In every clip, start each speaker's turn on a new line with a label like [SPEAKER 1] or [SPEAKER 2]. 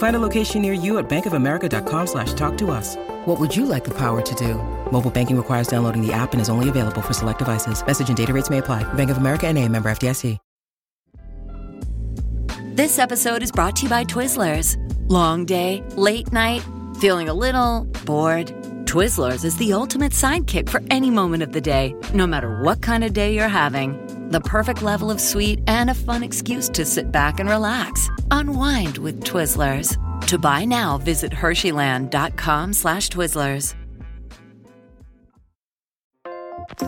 [SPEAKER 1] Find a location near you at bankofamerica.com slash talk to us. What would you like the power to do? Mobile banking requires downloading the app and is only available for select devices. Message and data rates may apply. Bank of America and a member FDIC.
[SPEAKER 2] This episode is brought to you by Twizzlers. Long day, late night, feeling a little bored. Twizzlers is the ultimate sidekick for any moment of the day, no matter what kind of day you're having. The perfect level of sweet and a fun excuse to sit back and relax. Unwind with Twizzlers. To buy now, visit Hersheyland.com slash Twizzlers.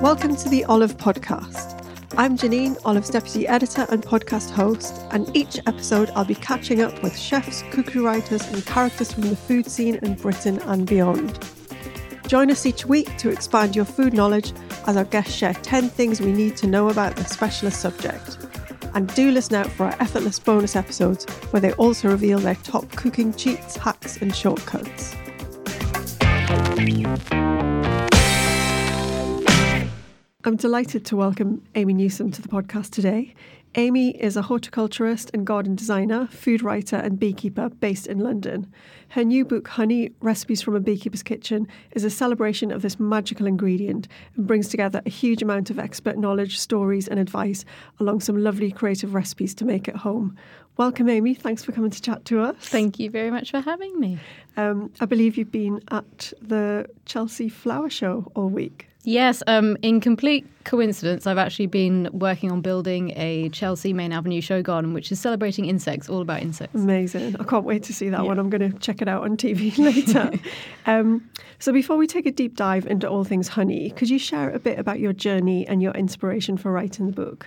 [SPEAKER 3] Welcome to the Olive Podcast. I'm Janine, Olive's deputy editor and podcast host, and each episode I'll be catching up with chefs, cookery writers, and characters from the food scene in Britain and beyond. Join us each week to expand your food knowledge as our guests share 10 things we need to know about the specialist subject. And do listen out for our effortless bonus episodes where they also reveal their top cooking cheats, hacks, and shortcuts. I'm delighted to welcome Amy Newsome to the podcast today. Amy is a horticulturist and garden designer, food writer, and beekeeper based in London. Her new book, Honey Recipes from a Beekeeper's Kitchen, is a celebration of this magical ingredient and brings together a huge amount of expert knowledge, stories, and advice, along some lovely creative recipes to make at home. Welcome, Amy. Thanks for coming to chat to us.
[SPEAKER 4] Thank you very much for having me.
[SPEAKER 3] Um, I believe you've been at the Chelsea Flower Show all week.
[SPEAKER 4] Yes, um, in complete coincidence, I've actually been working on building a Chelsea Main Avenue show garden, which is celebrating insects, all about insects.
[SPEAKER 3] Amazing. I can't wait to see that yeah. one. I'm going to check it out on TV later. um, so, before we take a deep dive into all things honey, could you share a bit about your journey and your inspiration for writing the book?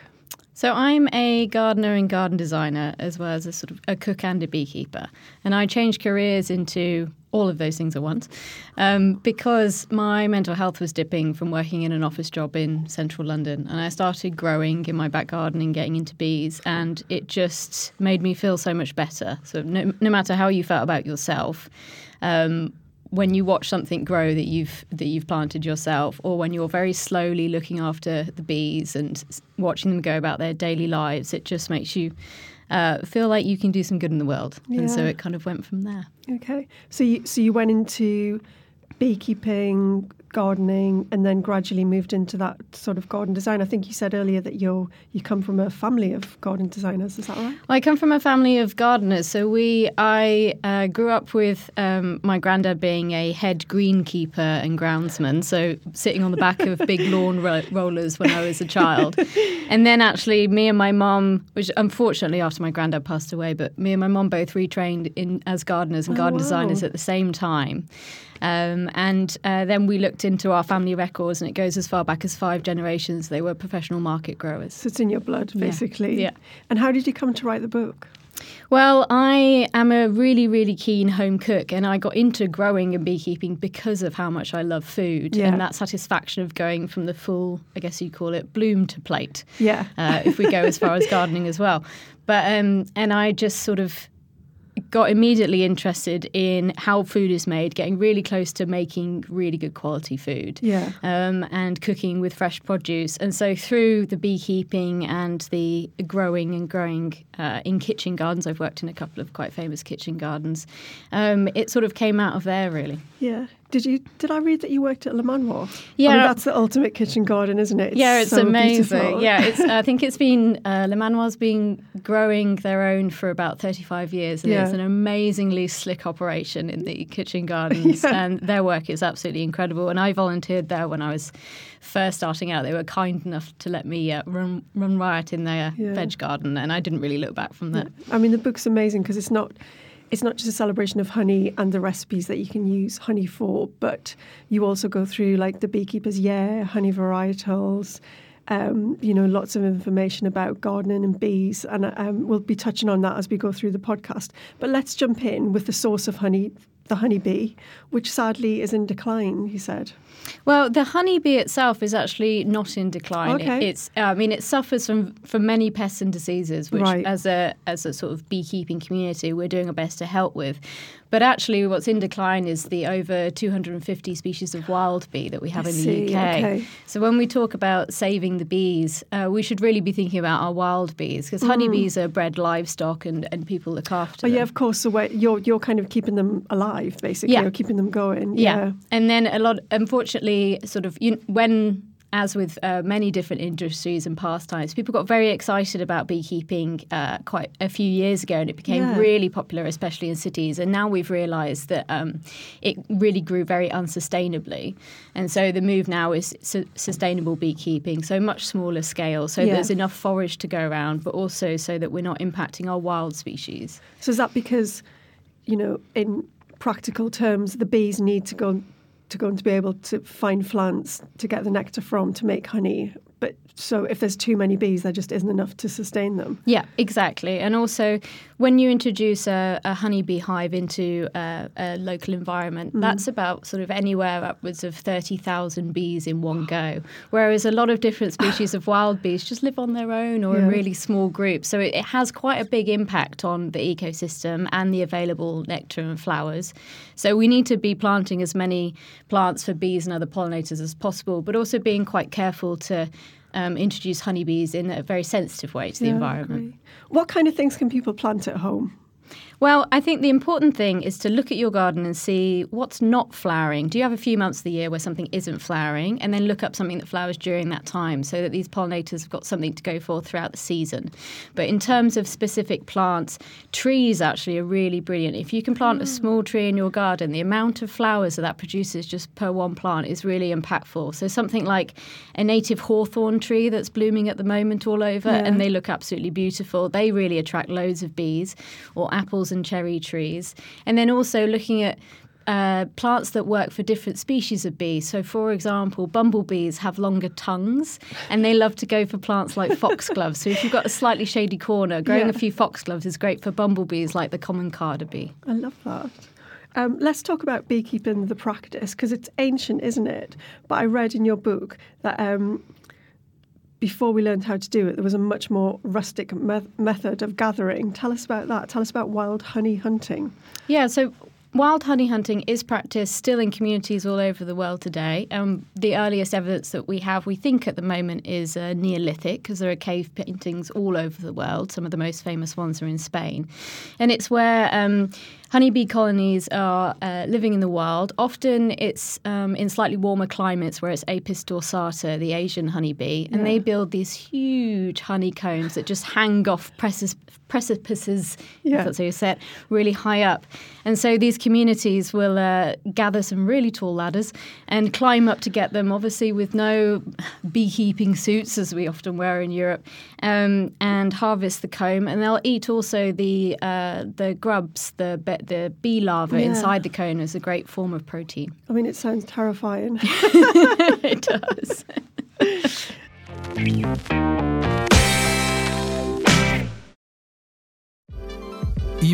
[SPEAKER 4] So I'm a gardener and garden designer, as well as a sort of a cook and a beekeeper, and I changed careers into all of those things at once um, because my mental health was dipping from working in an office job in central London, and I started growing in my back garden and getting into bees, and it just made me feel so much better. So no, no matter how you felt about yourself. Um, when you watch something grow that you've that you've planted yourself, or when you're very slowly looking after the bees and watching them go about their daily lives, it just makes you uh, feel like you can do some good in the world. Yeah. And so it kind of went from there.
[SPEAKER 3] Okay, so you so you went into beekeeping, gardening and then gradually moved into that sort of garden design. I think you said earlier that you you come from a family of garden designers. Is that right?
[SPEAKER 4] I come from a family of gardeners. So we I uh, grew up with um, my granddad being a head greenkeeper and groundsman. So sitting on the back of big lawn ro- rollers when I was a child, and then actually me and my mum, which unfortunately after my granddad passed away, but me and my mum both retrained in as gardeners and oh, garden wow. designers at the same time. Um, and uh, then we looked into our family records, and it goes as far back as five generations. They were professional market growers.
[SPEAKER 3] So it's in your blood, basically.
[SPEAKER 4] Yeah. yeah.
[SPEAKER 3] And how did you come to write the book?
[SPEAKER 4] Well, I am a really, really keen home cook, and I got into growing and beekeeping because of how much I love food yeah. and that satisfaction of going from the full, I guess you call it, bloom to plate.
[SPEAKER 3] Yeah.
[SPEAKER 4] Uh, if we go as far as gardening as well. But um, and I just sort of got immediately interested in how food is made, getting really close to making really good quality food,
[SPEAKER 3] Yeah.
[SPEAKER 4] um, and cooking with fresh produce. And so through the beekeeping and the growing and growing uh, in kitchen gardens, I've worked in a couple of quite famous kitchen gardens. Um, it sort of came out of there, really.
[SPEAKER 3] Yeah. Did you? Did I read that you worked at Le Manoir? I
[SPEAKER 4] Yeah.
[SPEAKER 3] mean, that's the ultimate kitchen garden, isn't it?
[SPEAKER 4] yeah, it's
[SPEAKER 3] so
[SPEAKER 4] amazing.
[SPEAKER 3] beautiful.
[SPEAKER 4] Yeah, it's. I think it's been uh, Le Manoir's been growing their own for about thirty-five years, and it's an amazingly slick operation in the kitchen gardens,
[SPEAKER 3] Yeah.
[SPEAKER 4] and their work is absolutely incredible. And I volunteered there when I was first starting out. They were kind enough to let me uh, run run riot in their
[SPEAKER 3] Yeah.
[SPEAKER 4] veg garden, and I didn't really look back from that.
[SPEAKER 3] I mean, the book's amazing because it's not. It's not just a celebration of honey and the recipes that you can use honey for, but you also go through like the beekeeper's yeah, honey varietals, um, you know, lots of information about gardening and bees. And um, we'll be touching on that as we go through the podcast. But let's jump in with the source of honey, the honeybee, which sadly is in decline, he said.
[SPEAKER 4] Well, the honeybee itself is actually not in decline. It-
[SPEAKER 3] Okay.
[SPEAKER 4] it's, I mean, it suffers from, from many pests and diseases, which,
[SPEAKER 3] Right.
[SPEAKER 4] as a as a sort of beekeeping community, we're doing our best to help with. But actually, what's in decline is the over 250 species of wild bee that we have
[SPEAKER 3] I
[SPEAKER 4] in the
[SPEAKER 3] see,
[SPEAKER 4] UK.
[SPEAKER 3] okay.
[SPEAKER 4] So when we talk about saving the bees, uh, we should really be thinking about our wild bees because honeybees are bred livestock and, and people look after
[SPEAKER 3] Oh
[SPEAKER 4] them.
[SPEAKER 3] yeah, of course. So you're you're kind of keeping them alive, basically,
[SPEAKER 4] Yeah.
[SPEAKER 3] or keeping them going.
[SPEAKER 4] Yeah. And then a lot, unfortunately, sort of you, when, as with uh, many different industries and pastimes, people got very excited about beekeeping uh, quite a few years ago, and it became
[SPEAKER 3] Yeah.
[SPEAKER 4] really popular, especially in cities. And now we've realised that um, it really grew very unsustainably, and so the move now is su- sustainable beekeeping, so much smaller scale, so
[SPEAKER 3] Yeah.
[SPEAKER 4] there's enough forage to go around, but also so that we're not impacting our wild species.
[SPEAKER 3] So is that because, you know, in practical terms, the bees need to go to go and to be able to find plants to get the nectar from to make honey. But so if there's too many bees, there just isn't enough to sustain them.
[SPEAKER 4] Yeah, exactly. And also, when you introduce a, a honeybee hive into a, a local environment, mm. that's about sort of anywhere upwards of 30,000 bees in one go. Whereas a lot of different species of wild bees just live on their own or in really small groups. So it, it has quite a big impact on the ecosystem and the available nectar and flowers. So we need to be planting as many plants for bees and other pollinators as possible, but also being quite careful to. Um, introduce honeybees in a very sensitive way to the
[SPEAKER 3] Yeah,
[SPEAKER 4] environment.
[SPEAKER 3] great. What kind of things can people plant at home?
[SPEAKER 4] Well, I think the important thing is to look at your garden and see what's not flowering. Do you have a few months of the year where something isn't flowering? And then look up something that flowers during that time so that these pollinators have got something to go for throughout the season. But in terms of specific plants, trees actually are really brilliant. If you can plant a mm. small tree in your garden, the amount of flowers that that produces just per one plant is really impactful. So something like a native hawthorn tree that's blooming at the moment all over,
[SPEAKER 3] Yeah.
[SPEAKER 4] and they look absolutely beautiful. They really attract loads of bees, or apples and cherry trees. And then also looking at uh, plants that work for different species of bees. So, for example, bumblebees have longer tongues and they love to go for plants like foxgloves. So, if you've got a slightly shady corner, growing
[SPEAKER 3] Yeah.
[SPEAKER 4] a few foxgloves is great for bumblebees like the common carder bee.
[SPEAKER 3] I love that. Um, let's talk about beekeeping, the practice, because it's ancient, isn't it? But I read in your book that um, before we learned how to do it, there was a much more rustic me- method of gathering. Tell us about that. Tell us about wild honey hunting.
[SPEAKER 4] Yeah, so wild honey hunting is practiced still in communities all over the world today. Um, the earliest evidence that we have, we think at the moment, is uh, Neolithic, because there are cave paintings all over the world. Some of the most famous ones are in Spain. And it's where um, honeybee colonies are uh, living in the wild. Often it's um, in slightly warmer climates where it's Apis dorsata, the Asian honeybee, and they build these huge honeycombs that just hang off precis- precipices,
[SPEAKER 3] Yeah.
[SPEAKER 4] if that's how you say it, really high up. And so these communities will uh, gather some really tall ladders and climb up to get them, obviously with no beekeeping suits as we often wear in Europe, um, and harvest the comb. And they'll eat also the uh, the grubs, the the bee larvae
[SPEAKER 3] Yeah.
[SPEAKER 4] inside the cone is a great form of protein.
[SPEAKER 3] I mean, it sounds terrifying.
[SPEAKER 4] it does.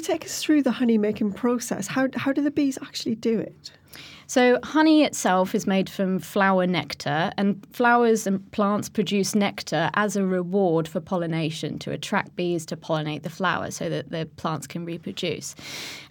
[SPEAKER 3] You take us through the honey making process? How, how do the bees actually do it?
[SPEAKER 4] So, honey itself is made from flower nectar, and flowers and plants produce nectar as a reward for pollination to attract bees to pollinate the flower so that the plants can reproduce.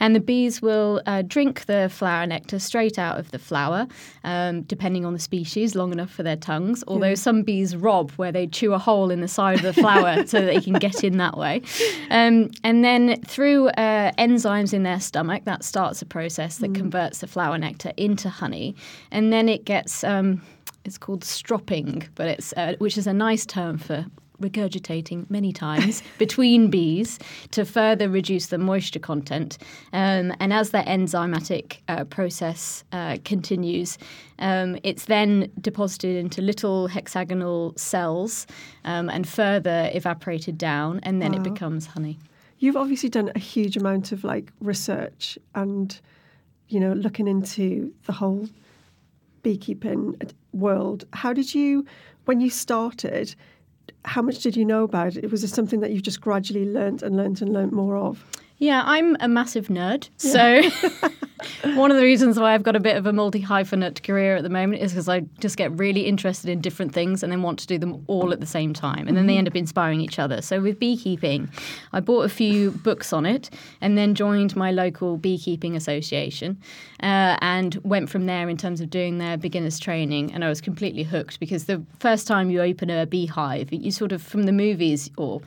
[SPEAKER 4] And the bees will uh, drink the flower nectar straight out of the flower, um, depending on the species, long enough for their tongues. Although some bees rob, where they chew a hole in the side of the flower so that they can get in that way. Um, and then through uh, enzymes in their stomach, that starts a process that converts the flower nectar into honey, and then it gets um, it's called stropping, but it's uh, which is a nice term for regurgitating many times between bees to further reduce the moisture content. Um, and as that enzymatic uh, process uh, continues, um, it's then deposited into little hexagonal cells um, and further evaporated down, and then it becomes honey.
[SPEAKER 3] You've obviously done a huge amount of like research and, you know, looking into the whole beekeeping world. How did you, when you started, how much did you know about it? Was it something that you've just gradually learnt and learnt and learnt more of?
[SPEAKER 4] Yeah, I'm a massive nerd. So one of the reasons why I've got a bit of a multi hyphenate career at the moment is because I just get really interested in different things and then want to do them all at the same time. And then they end up inspiring each other. So with beekeeping, I bought a few books on it and then joined my local beekeeping association uh, and went from there in terms of doing their beginners training. And I was completely hooked because the first time you open a beehive, you sort of, from the movies or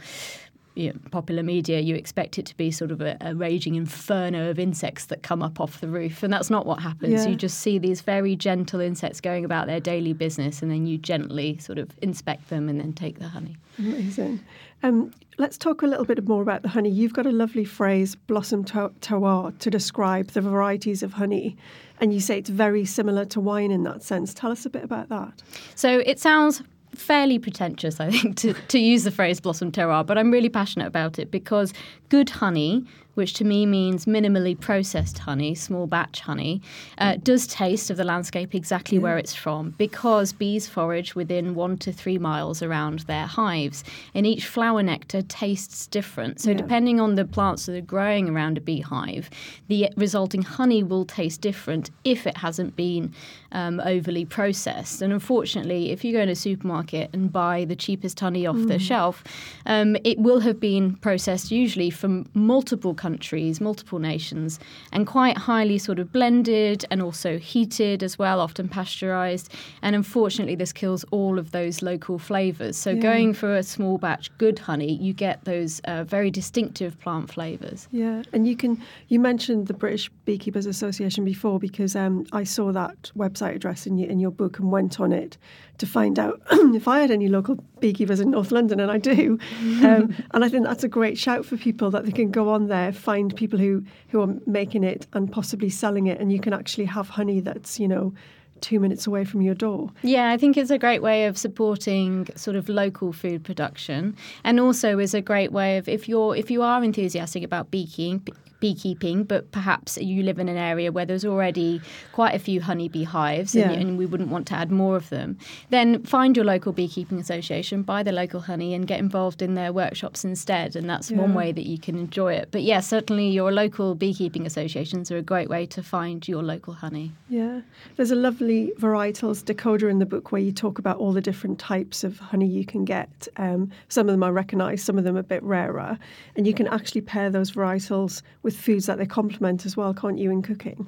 [SPEAKER 4] you know, popular media, you expect it to be sort of a, a, raging inferno of insects that come up off the roof. And that's not what happens.
[SPEAKER 3] Yeah.
[SPEAKER 4] You just see these very gentle insects going about their daily business, and then you gently sort of inspect them and then take the honey.
[SPEAKER 3] Amazing. Um, let's talk a little bit more about the honey. You've got a lovely phrase, blossom terroir, to describe the varieties of honey. And you say it's very similar to wine in that sense. Tell us a bit about that.
[SPEAKER 4] So it sounds fairly pretentious, I think, to, to use the phrase blossom terroir, but I'm really passionate about it because good honey, which to me means minimally processed honey, small batch honey, uh, does taste of the landscape exactly where it's from because bees forage within one to three miles around their hives. And each flower nectar tastes different. So, depending on the plants that are growing around a beehive, the resulting honey will taste different if it hasn't been um, overly processed. And unfortunately, if you go in a supermarket and buy the cheapest honey off the shelf, um, it will have been processed usually from multiple countries, multiple nations, and quite highly sort of blended and also heated as well, often pasteurized. And unfortunately, this kills all of those local flavors. So, going for a small batch good honey, you get those uh, very distinctive plant flavors.
[SPEAKER 3] Yeah, and you can. You mentioned the British Beekeepers Association before because um, I saw that website address in your, in your book and went on it to find out if I had any local beekeepers in North London, and I do. Um, and I think that's a great shout for people that they can go on there, find people who who are making it and possibly selling it, and you can actually have honey that's you know two minutes away from your door.
[SPEAKER 4] Yeah, I think it's a great way of supporting sort of local food production, and also is a great way of if you're if you are enthusiastic about beekeeping. Beekeeping, but perhaps you live in an area where there's already quite a few honeybee hives, and,
[SPEAKER 3] Yeah.
[SPEAKER 4] and we wouldn't want to add more of them. Then find your local beekeeping association, buy the local honey, and get involved in their workshops instead. And that's one way that you can enjoy it. But yeah, certainly your local beekeeping associations are a great way to find your local honey.
[SPEAKER 3] Yeah, there's a lovely lovely varietals decoder in the book where you talk about all the different types of honey you can get. Um, some of them are recognised, some of them a bit rarer, and you can actually pair those varietals with foods that they complement as well, can't you, in cooking?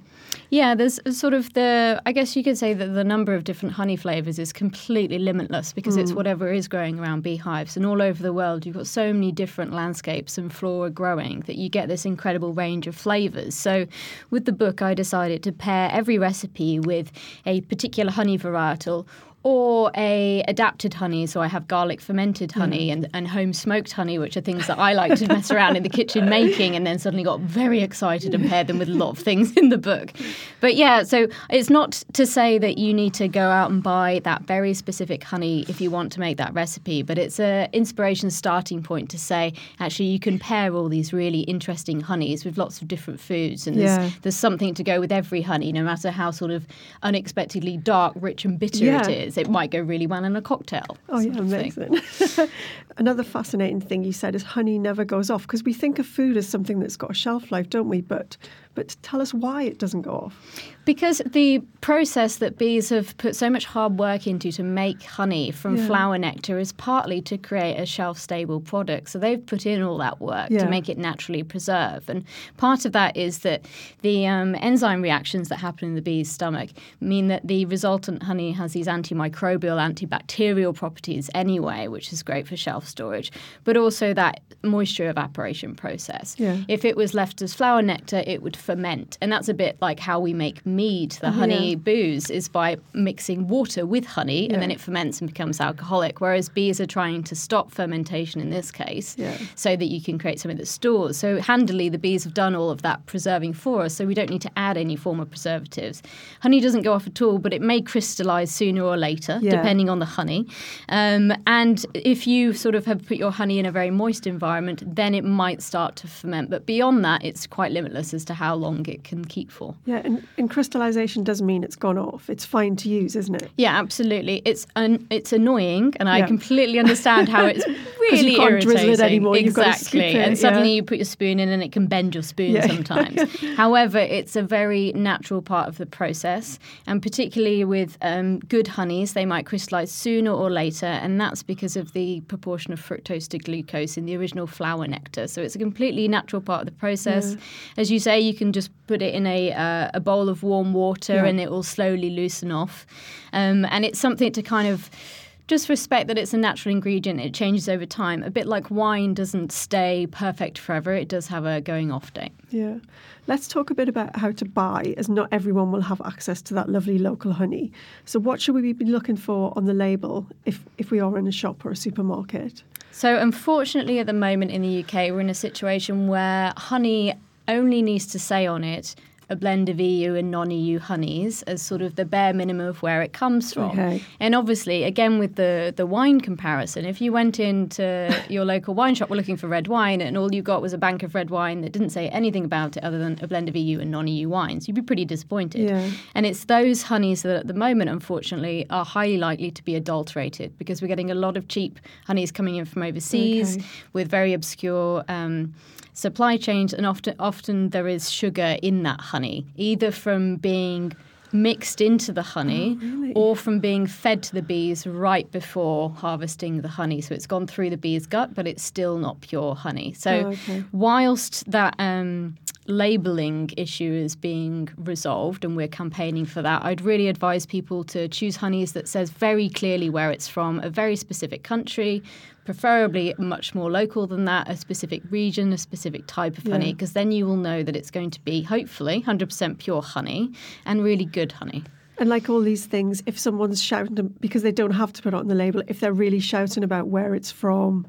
[SPEAKER 4] Yeah, there's sort of the. I guess you could say that the number of different honey flavors is completely limitless because mm. it's whatever is growing around beehives, and all over the world you've got so many different landscapes and flora growing that you get this incredible range of flavors. So, with the book, I decided to pair every recipe with a particular honey varietal or a adapted honey. So I have garlic fermented hmm. honey and, and home smoked honey, which are things that I like to mess around in the kitchen making, and then suddenly got very excited and paired them with a lot of things in the book. But yeah, so it's not to say that you need to go out and buy that very specific honey if you want to make that recipe, but it's an inspiration starting point to say actually you can pair all these really interesting honeys with lots of different foods, and there's, yeah. there's something to go with every honey, no matter how sort of unexpectedly dark, rich, and bitter yeah. it is it might go really well in a cocktail.
[SPEAKER 3] Oh, yeah, amazing. Another fascinating thing you said is honey never goes off because we think of food as something that's got a shelf life, don't we? But but tell us why it doesn't go off.
[SPEAKER 4] Because the process that bees have put so much hard work into to make honey from yeah. flower nectar is partly to create a shelf stable product. So they've put in all that work yeah. to make it naturally preserve. And part of that is that the um, enzyme reactions that happen in the bee's stomach mean that the resultant honey has these antimicrobial, antibacterial properties anyway, which is great for shelf storage, but also that moisture evaporation process. Yeah. If it was left as flower nectar, it would ferment. And that's a bit like how we make mead, the oh, honey yeah. booze, is by mixing water with honey yeah. and then it ferments and becomes alcoholic. Whereas bees are trying to stop fermentation in this case yeah. so that you can create something that stores. So handily, the bees have done all of that preserving for us, so we don't need to add any form of preservatives. Honey doesn't go off at all, but it may crystallize sooner or later, depending on the honey. Um, and if you sort of have put your honey in a very moist environment, then it might start to ferment. But beyond that, it's quite limitless as to how how long it can keep for.
[SPEAKER 3] Yeah, and, and crystallization doesn't mean it's gone off. It's fine to use, isn't it?
[SPEAKER 4] Yeah, absolutely. It's un, it's annoying, and I completely understand how it's really
[SPEAKER 3] you can't irritating. drizzle it anymore.
[SPEAKER 4] Exactly,
[SPEAKER 3] it,
[SPEAKER 4] and suddenly yeah. you put your spoon in, and it can bend your spoon yeah. sometimes. However, it's a very natural part of the process, and particularly with um, good honeys, they might crystallize sooner or later, and that's because of the proportion of fructose to glucose in the original flower nectar. So it's a completely natural part of the process. As you say, you can can just put it in a, uh, a bowl of warm water yeah. and it will slowly loosen off. Um, and it's something to kind of just respect that it's a natural ingredient. It changes over time. A bit like wine doesn't stay perfect forever. It does have a going off date.
[SPEAKER 3] Yeah. Let's talk a bit about how to buy, as not everyone will have access to that lovely local honey. So, what should we be looking for on the label if, if we are in a shop or a supermarket?
[SPEAKER 4] So, unfortunately, at the moment in the UK, we're in a situation where honey only needs to say on it a blend of EU and non-EU honeys as sort of the bare minimum of where it comes from. Okay. And obviously, again with the the wine comparison, if you went into your local wine shop, we're looking for red wine, and all you got was a bank of red wine that didn't say anything about it other than a blend of EU and non-EU wines, you'd be pretty disappointed. Yeah. And it's those honeys that at the moment, unfortunately, are highly likely to be adulterated because we're getting a lot of cheap honeys coming in from overseas okay. with very obscure. Um, supply chains, and often often there is sugar in that honey, either from being mixed into the honey oh, really? or from being fed to the bees right before harvesting the honey. So it's gone through the bee's gut, but it's still not pure honey. So oh, okay. whilst that um, labeling issue is being resolved and we're campaigning for that, I'd really advise people to choose honeys that says very clearly where it's from, a very specific country, preferably much more local than that, a specific region, a specific type of honey, because then you will know that it's going to be hopefully 100% pure honey and really good honey.
[SPEAKER 3] And like all these things, if someone's shouting, because they don't have to put it on the label, if they're really shouting about where it's from,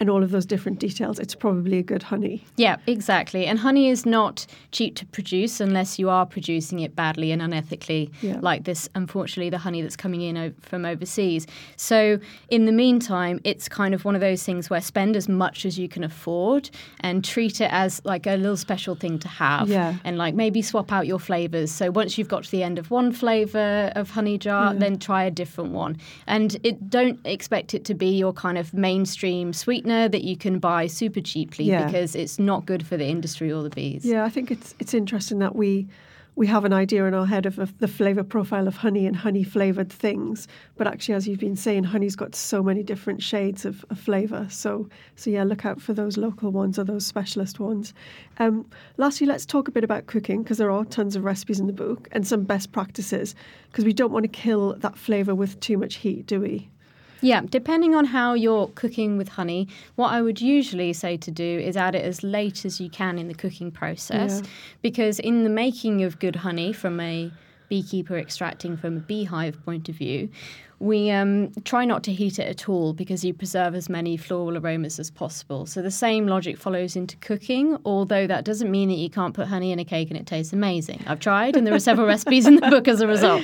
[SPEAKER 3] and all of those different details, it's probably a good honey.
[SPEAKER 4] Yeah, exactly. And honey is not cheap to produce unless you are producing it badly and unethically, yeah. like this, unfortunately, the honey that's coming in from overseas. So, in the meantime, it's kind of one of those things where spend as much as you can afford and treat it as like a little special thing to have. Yeah. And like maybe swap out your flavors. So, once you've got to the end of one flavor of honey jar, yeah. then try a different one. And it don't expect it to be your kind of mainstream sweetness sweetener that you can buy super cheaply yeah. because it's not good for the industry or the bees.
[SPEAKER 3] Yeah, I think it's it's interesting that we we have an idea in our head of, of the flavor profile of honey and honey flavored things. But actually, as you've been saying, honey's got so many different shades of, of flavor. So, so yeah, look out for those local ones or those specialist ones. Um, lastly, let's talk a bit about cooking because there are tons of recipes in the book and some best practices because we don't want to kill that flavor with too much heat, do we?
[SPEAKER 4] Yeah, depending on how you're cooking with honey, what I would usually say to do is add it as late as you can in the cooking process.
[SPEAKER 3] Yeah.
[SPEAKER 4] Because in the making of good honey, from a beekeeper extracting from a beehive point of view, we um, try not to heat it at all because you preserve as many floral aromas as possible. So the same logic follows into cooking, although that doesn't mean that you can't put honey in a cake and it tastes amazing. I've tried, and there are several recipes in the book as a result.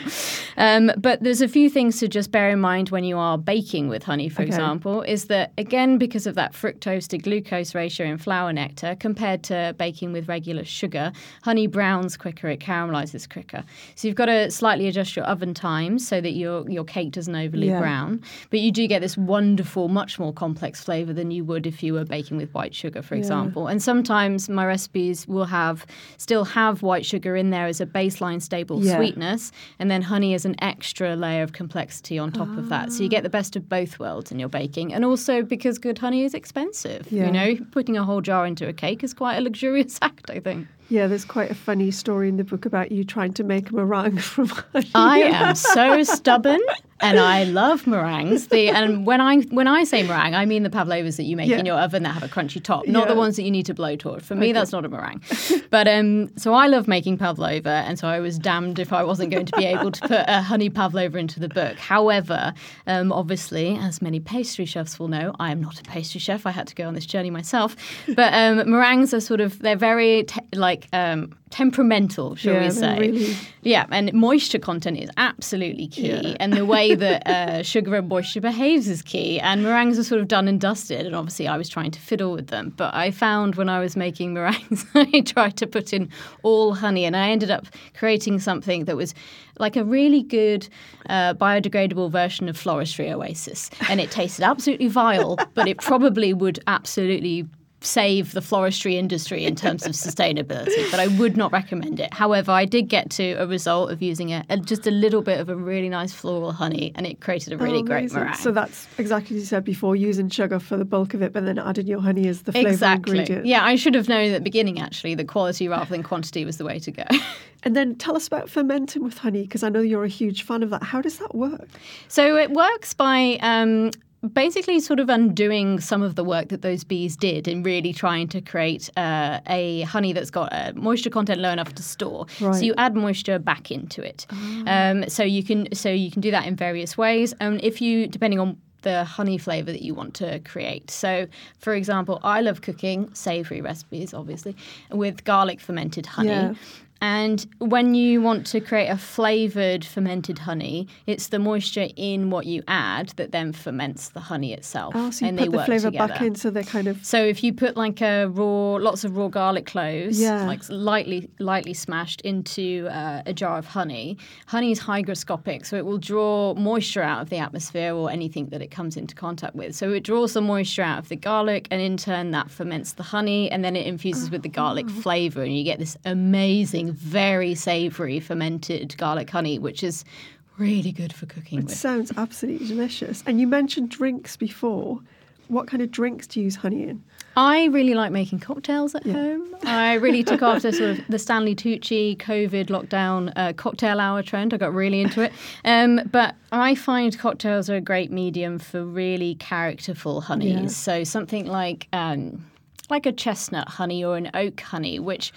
[SPEAKER 4] Um, but there's a few things to just bear in mind when you are baking with honey, for
[SPEAKER 3] Okay.
[SPEAKER 4] example, is that again, because of that fructose to glucose ratio in flour nectar compared to baking with regular sugar, honey browns quicker, it caramelizes quicker. So you've got to slightly adjust your oven times so that your, your cake doesn't overly
[SPEAKER 3] Yeah.
[SPEAKER 4] brown. But you do get this wonderful, much more complex flavor than you would if you were baking with white sugar, for example. And sometimes my recipes will have still have white sugar in there as a baseline stable
[SPEAKER 3] Yeah.
[SPEAKER 4] sweetness, and then honey as an extra layer of complexity on top of that. So you get the best of both worlds in your baking. And also because good honey is expensive.
[SPEAKER 3] Yeah.
[SPEAKER 4] You know, putting a whole jar into a cake is quite a luxurious act, I think.
[SPEAKER 3] Yeah, there's quite a funny story in the book about you trying to make a meringue from honey.
[SPEAKER 4] I am so stubborn, and I love meringues. The and when I when I say meringue, I mean the pavlovas that you make
[SPEAKER 3] Yeah.
[SPEAKER 4] in your oven that have a crunchy top, not the ones that you need to blow torch. For me, that's not a meringue. But um, so I love making pavlova, and so I was damned if I wasn't going to be able to put a honey pavlova into the book. However, um, obviously, as many pastry chefs will know, I am not a pastry chef. I had to go on this journey myself. But um, meringues are sort of they're very te- like um, temperamental, shall
[SPEAKER 3] Yeah,
[SPEAKER 4] we say?
[SPEAKER 3] really-
[SPEAKER 4] Yeah, and moisture content is absolutely key,
[SPEAKER 3] Yeah.
[SPEAKER 4] and the way that uh, sugar and moisture behaves is key. And meringues are sort of done and dusted, and obviously I was trying to fiddle with them. But I found when I was making meringues, I tried to put in all honey, and I ended up creating something that was like a really good uh, biodegradable version of Floristry Oasis, and it tasted absolutely vile, but it probably would absolutely save the floristry industry in terms of sustainability, but I would not recommend it. However, I did get to a result of using a, a- just a little bit of a really nice floral honey, and it created a really
[SPEAKER 3] Oh,
[SPEAKER 4] great meringue.
[SPEAKER 3] So that's exactly as you said before, using sugar for the bulk of it, but then adding your honey as the flavour
[SPEAKER 4] exactly.
[SPEAKER 3] ingredient.
[SPEAKER 4] Yeah, I should have known at the beginning actually that quality rather than quantity was the way to go.
[SPEAKER 3] And then tell us about fermenting with honey, because I know you're a huge fan of that. How does that work?
[SPEAKER 4] So it works by um, basically sort of undoing some of the work that those bees did in really trying to create uh, a honey that's got a moisture content low enough to store.
[SPEAKER 3] Right.
[SPEAKER 4] So you add moisture back into it. Um, so you can so you can do that in various ways. And if you depending on the honey flavor that you want to create. So, for example, I love cooking savory recipes, obviously, with garlic fermented honey.
[SPEAKER 3] Yeah.
[SPEAKER 4] And when you want to create a flavored fermented honey, it's the moisture in what you add that then ferments the honey itself.
[SPEAKER 3] Oh, so you
[SPEAKER 4] and
[SPEAKER 3] put
[SPEAKER 4] they
[SPEAKER 3] the flavour
[SPEAKER 4] together.
[SPEAKER 3] back in so they're kind of.
[SPEAKER 4] So if you put like a raw, lots of raw garlic cloves,
[SPEAKER 3] Yeah.
[SPEAKER 4] like lightly, lightly smashed into uh, a jar of honey, honey is hygroscopic, so it will draw moisture out of the atmosphere or anything that it comes into contact with. So it draws the moisture out of the garlic, and in turn that ferments the honey, and then it infuses with the garlic
[SPEAKER 3] Oh.
[SPEAKER 4] flavor, and you get this amazing, very savory fermented garlic honey, which is really good for cooking
[SPEAKER 3] It
[SPEAKER 4] with.
[SPEAKER 3] sounds absolutely delicious. And you mentioned drinks before. What kind of drinks do you use honey in?
[SPEAKER 4] I really like making cocktails at home. I really took after sort of the Stanley Tucci COVID lockdown uh, cocktail hour trend. I got really into it. Um, but I find cocktails are a great medium for really characterful honeys.
[SPEAKER 3] Yeah.
[SPEAKER 4] So something like um, like a chestnut honey or an oak honey, which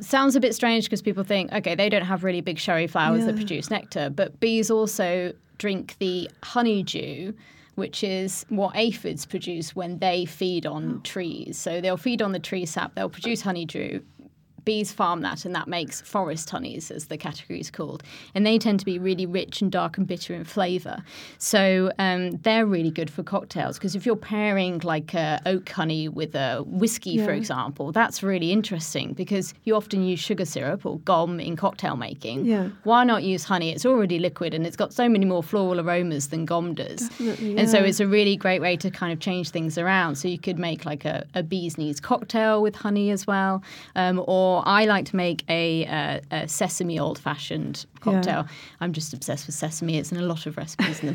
[SPEAKER 4] sounds a bit strange because people think, okay, they don't have really big sherry flowers that produce nectar, but bees also drink the honeydew, which is what aphids produce when they feed on oh. trees. So they'll feed on the tree sap, they'll produce honeydew. Bees farm that, and that makes forest honeys, as the category is called. And they tend to be really rich and dark and bitter in flavour. So um, they're really good for cocktails because if you're pairing like a oak honey with a whiskey, for example, that's really interesting because you often use sugar syrup or gum in cocktail making.
[SPEAKER 3] Yeah.
[SPEAKER 4] Why not use honey? It's already liquid and it's got so many more floral aromas than gum does.
[SPEAKER 3] Definitely,
[SPEAKER 4] And so it's a really great way to kind of change things around. So you could make like a, a bee's knees cocktail with honey as well, um, or or I like to make a, uh, a sesame old fashioned cocktail. Yeah. I'm just obsessed with sesame. It's in a lot of recipes in the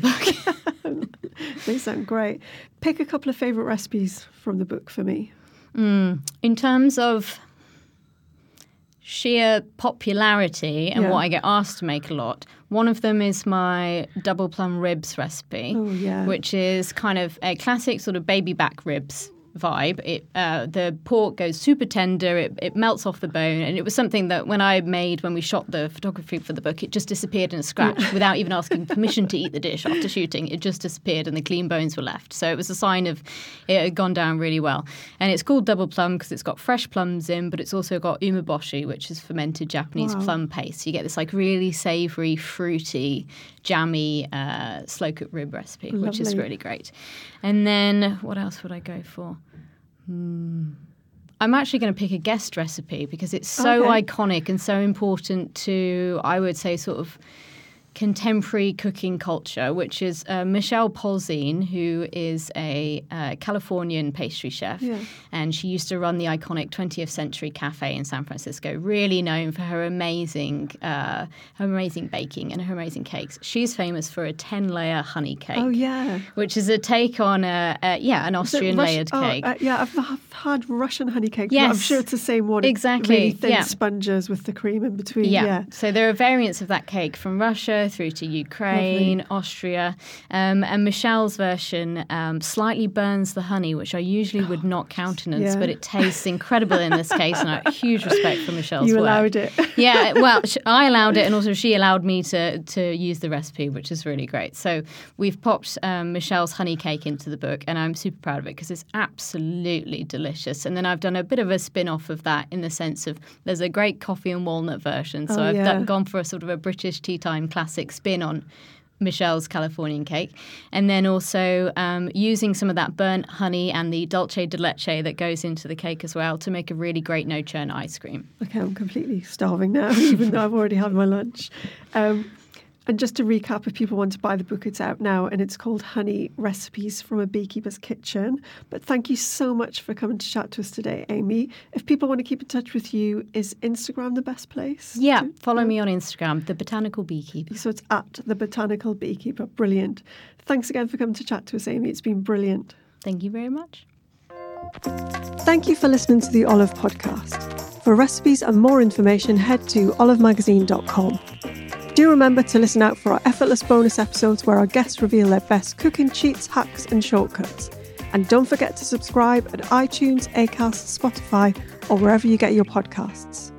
[SPEAKER 4] book.
[SPEAKER 3] they sound great. Pick a couple of favorite recipes from the book for me.
[SPEAKER 4] Mm. In terms of sheer popularity and yeah. what I get asked to make a lot. One of them is my double plum ribs recipe,
[SPEAKER 3] oh, yeah.
[SPEAKER 4] which is kind of a classic sort of baby back ribs vibe. It uh, the pork goes super tender. It, it melts off the bone, and it was something that when I made when we shot the photography for the book, it just disappeared in a scratch without even asking permission to eat the dish after shooting. It just disappeared, and the clean bones were left. So it was a sign of it had gone down really well. And it's called double plum because it's got fresh plums in, but it's also got umeboshi, which is fermented Japanese wow. plum paste. So you get this like really savoury, fruity, jammy uh, slow cooked rib recipe, Lovely. which is really great. And then what else would I go for? Hmm. I'm actually going to pick a guest recipe because it's so okay. iconic and so important to, I would say, sort of contemporary cooking culture, which is uh, Michelle Polzin, who is a uh, Californian pastry chef, yeah. and she used to run the iconic 20th Century Cafe in San Francisco. Really known for her amazing, uh, her amazing baking and her amazing cakes. She's famous for a 10-layer honey cake.
[SPEAKER 3] Oh yeah,
[SPEAKER 4] which is a take on a, a yeah an Austrian layered oh, cake.
[SPEAKER 3] Uh, yeah, I've, I've, had Russian honey cake.
[SPEAKER 4] Yes,
[SPEAKER 3] I'm sure it's the same one.
[SPEAKER 4] Exactly,
[SPEAKER 3] really thin
[SPEAKER 4] yeah.
[SPEAKER 3] sponges with the cream in between.
[SPEAKER 4] Yeah.
[SPEAKER 3] yeah.
[SPEAKER 4] So there are variants of that cake from Russia through to Ukraine, Lovely. Austria. Um, and Michelle's version um, slightly burns the honey, which I usually would not countenance, yeah. but it tastes incredible in this case. And I have huge respect for Michelle's
[SPEAKER 3] you
[SPEAKER 4] work.
[SPEAKER 3] allowed it.
[SPEAKER 4] yeah, well, I allowed it, and also she allowed me to, to use the recipe, which is really great. So we've popped um, Michelle's honey cake into the book, and I'm super proud of it because it's absolutely delicious. And then I've done a bit of a spin off of that in the sense of there's a great coffee and walnut version. So
[SPEAKER 3] oh,
[SPEAKER 4] I've
[SPEAKER 3] yeah.
[SPEAKER 4] done, gone for a sort of a British tea time classic spin spin on Michelle's Californian cake. And then also um, using some of that burnt honey and the dulce de leche that goes into the cake as well to make a really great no churn ice cream.
[SPEAKER 3] Okay, I'm completely starving now, even though I've already had my lunch. Um, and just to recap, if people want to buy the book, it's out now and it's called Honey Recipes from a Beekeeper's Kitchen. But thank you so much for coming to chat to us today, Amy. If people want to keep in touch with you, is Instagram the best place?
[SPEAKER 4] Yeah, to, follow me on Instagram, The Botanical Beekeeper.
[SPEAKER 3] So it's at The Botanical Beekeeper. Brilliant. Thanks again for coming to chat to us, Amy. It's been brilliant.
[SPEAKER 4] Thank you very much.
[SPEAKER 3] Thank you for listening to the Olive Podcast. For recipes and more information, head to olivemagazine.com. Do remember to listen out for our effortless bonus episodes where our guests reveal their best cooking cheats, hacks, and shortcuts. And don't forget to subscribe at iTunes, Acast, Spotify, or wherever you get your podcasts.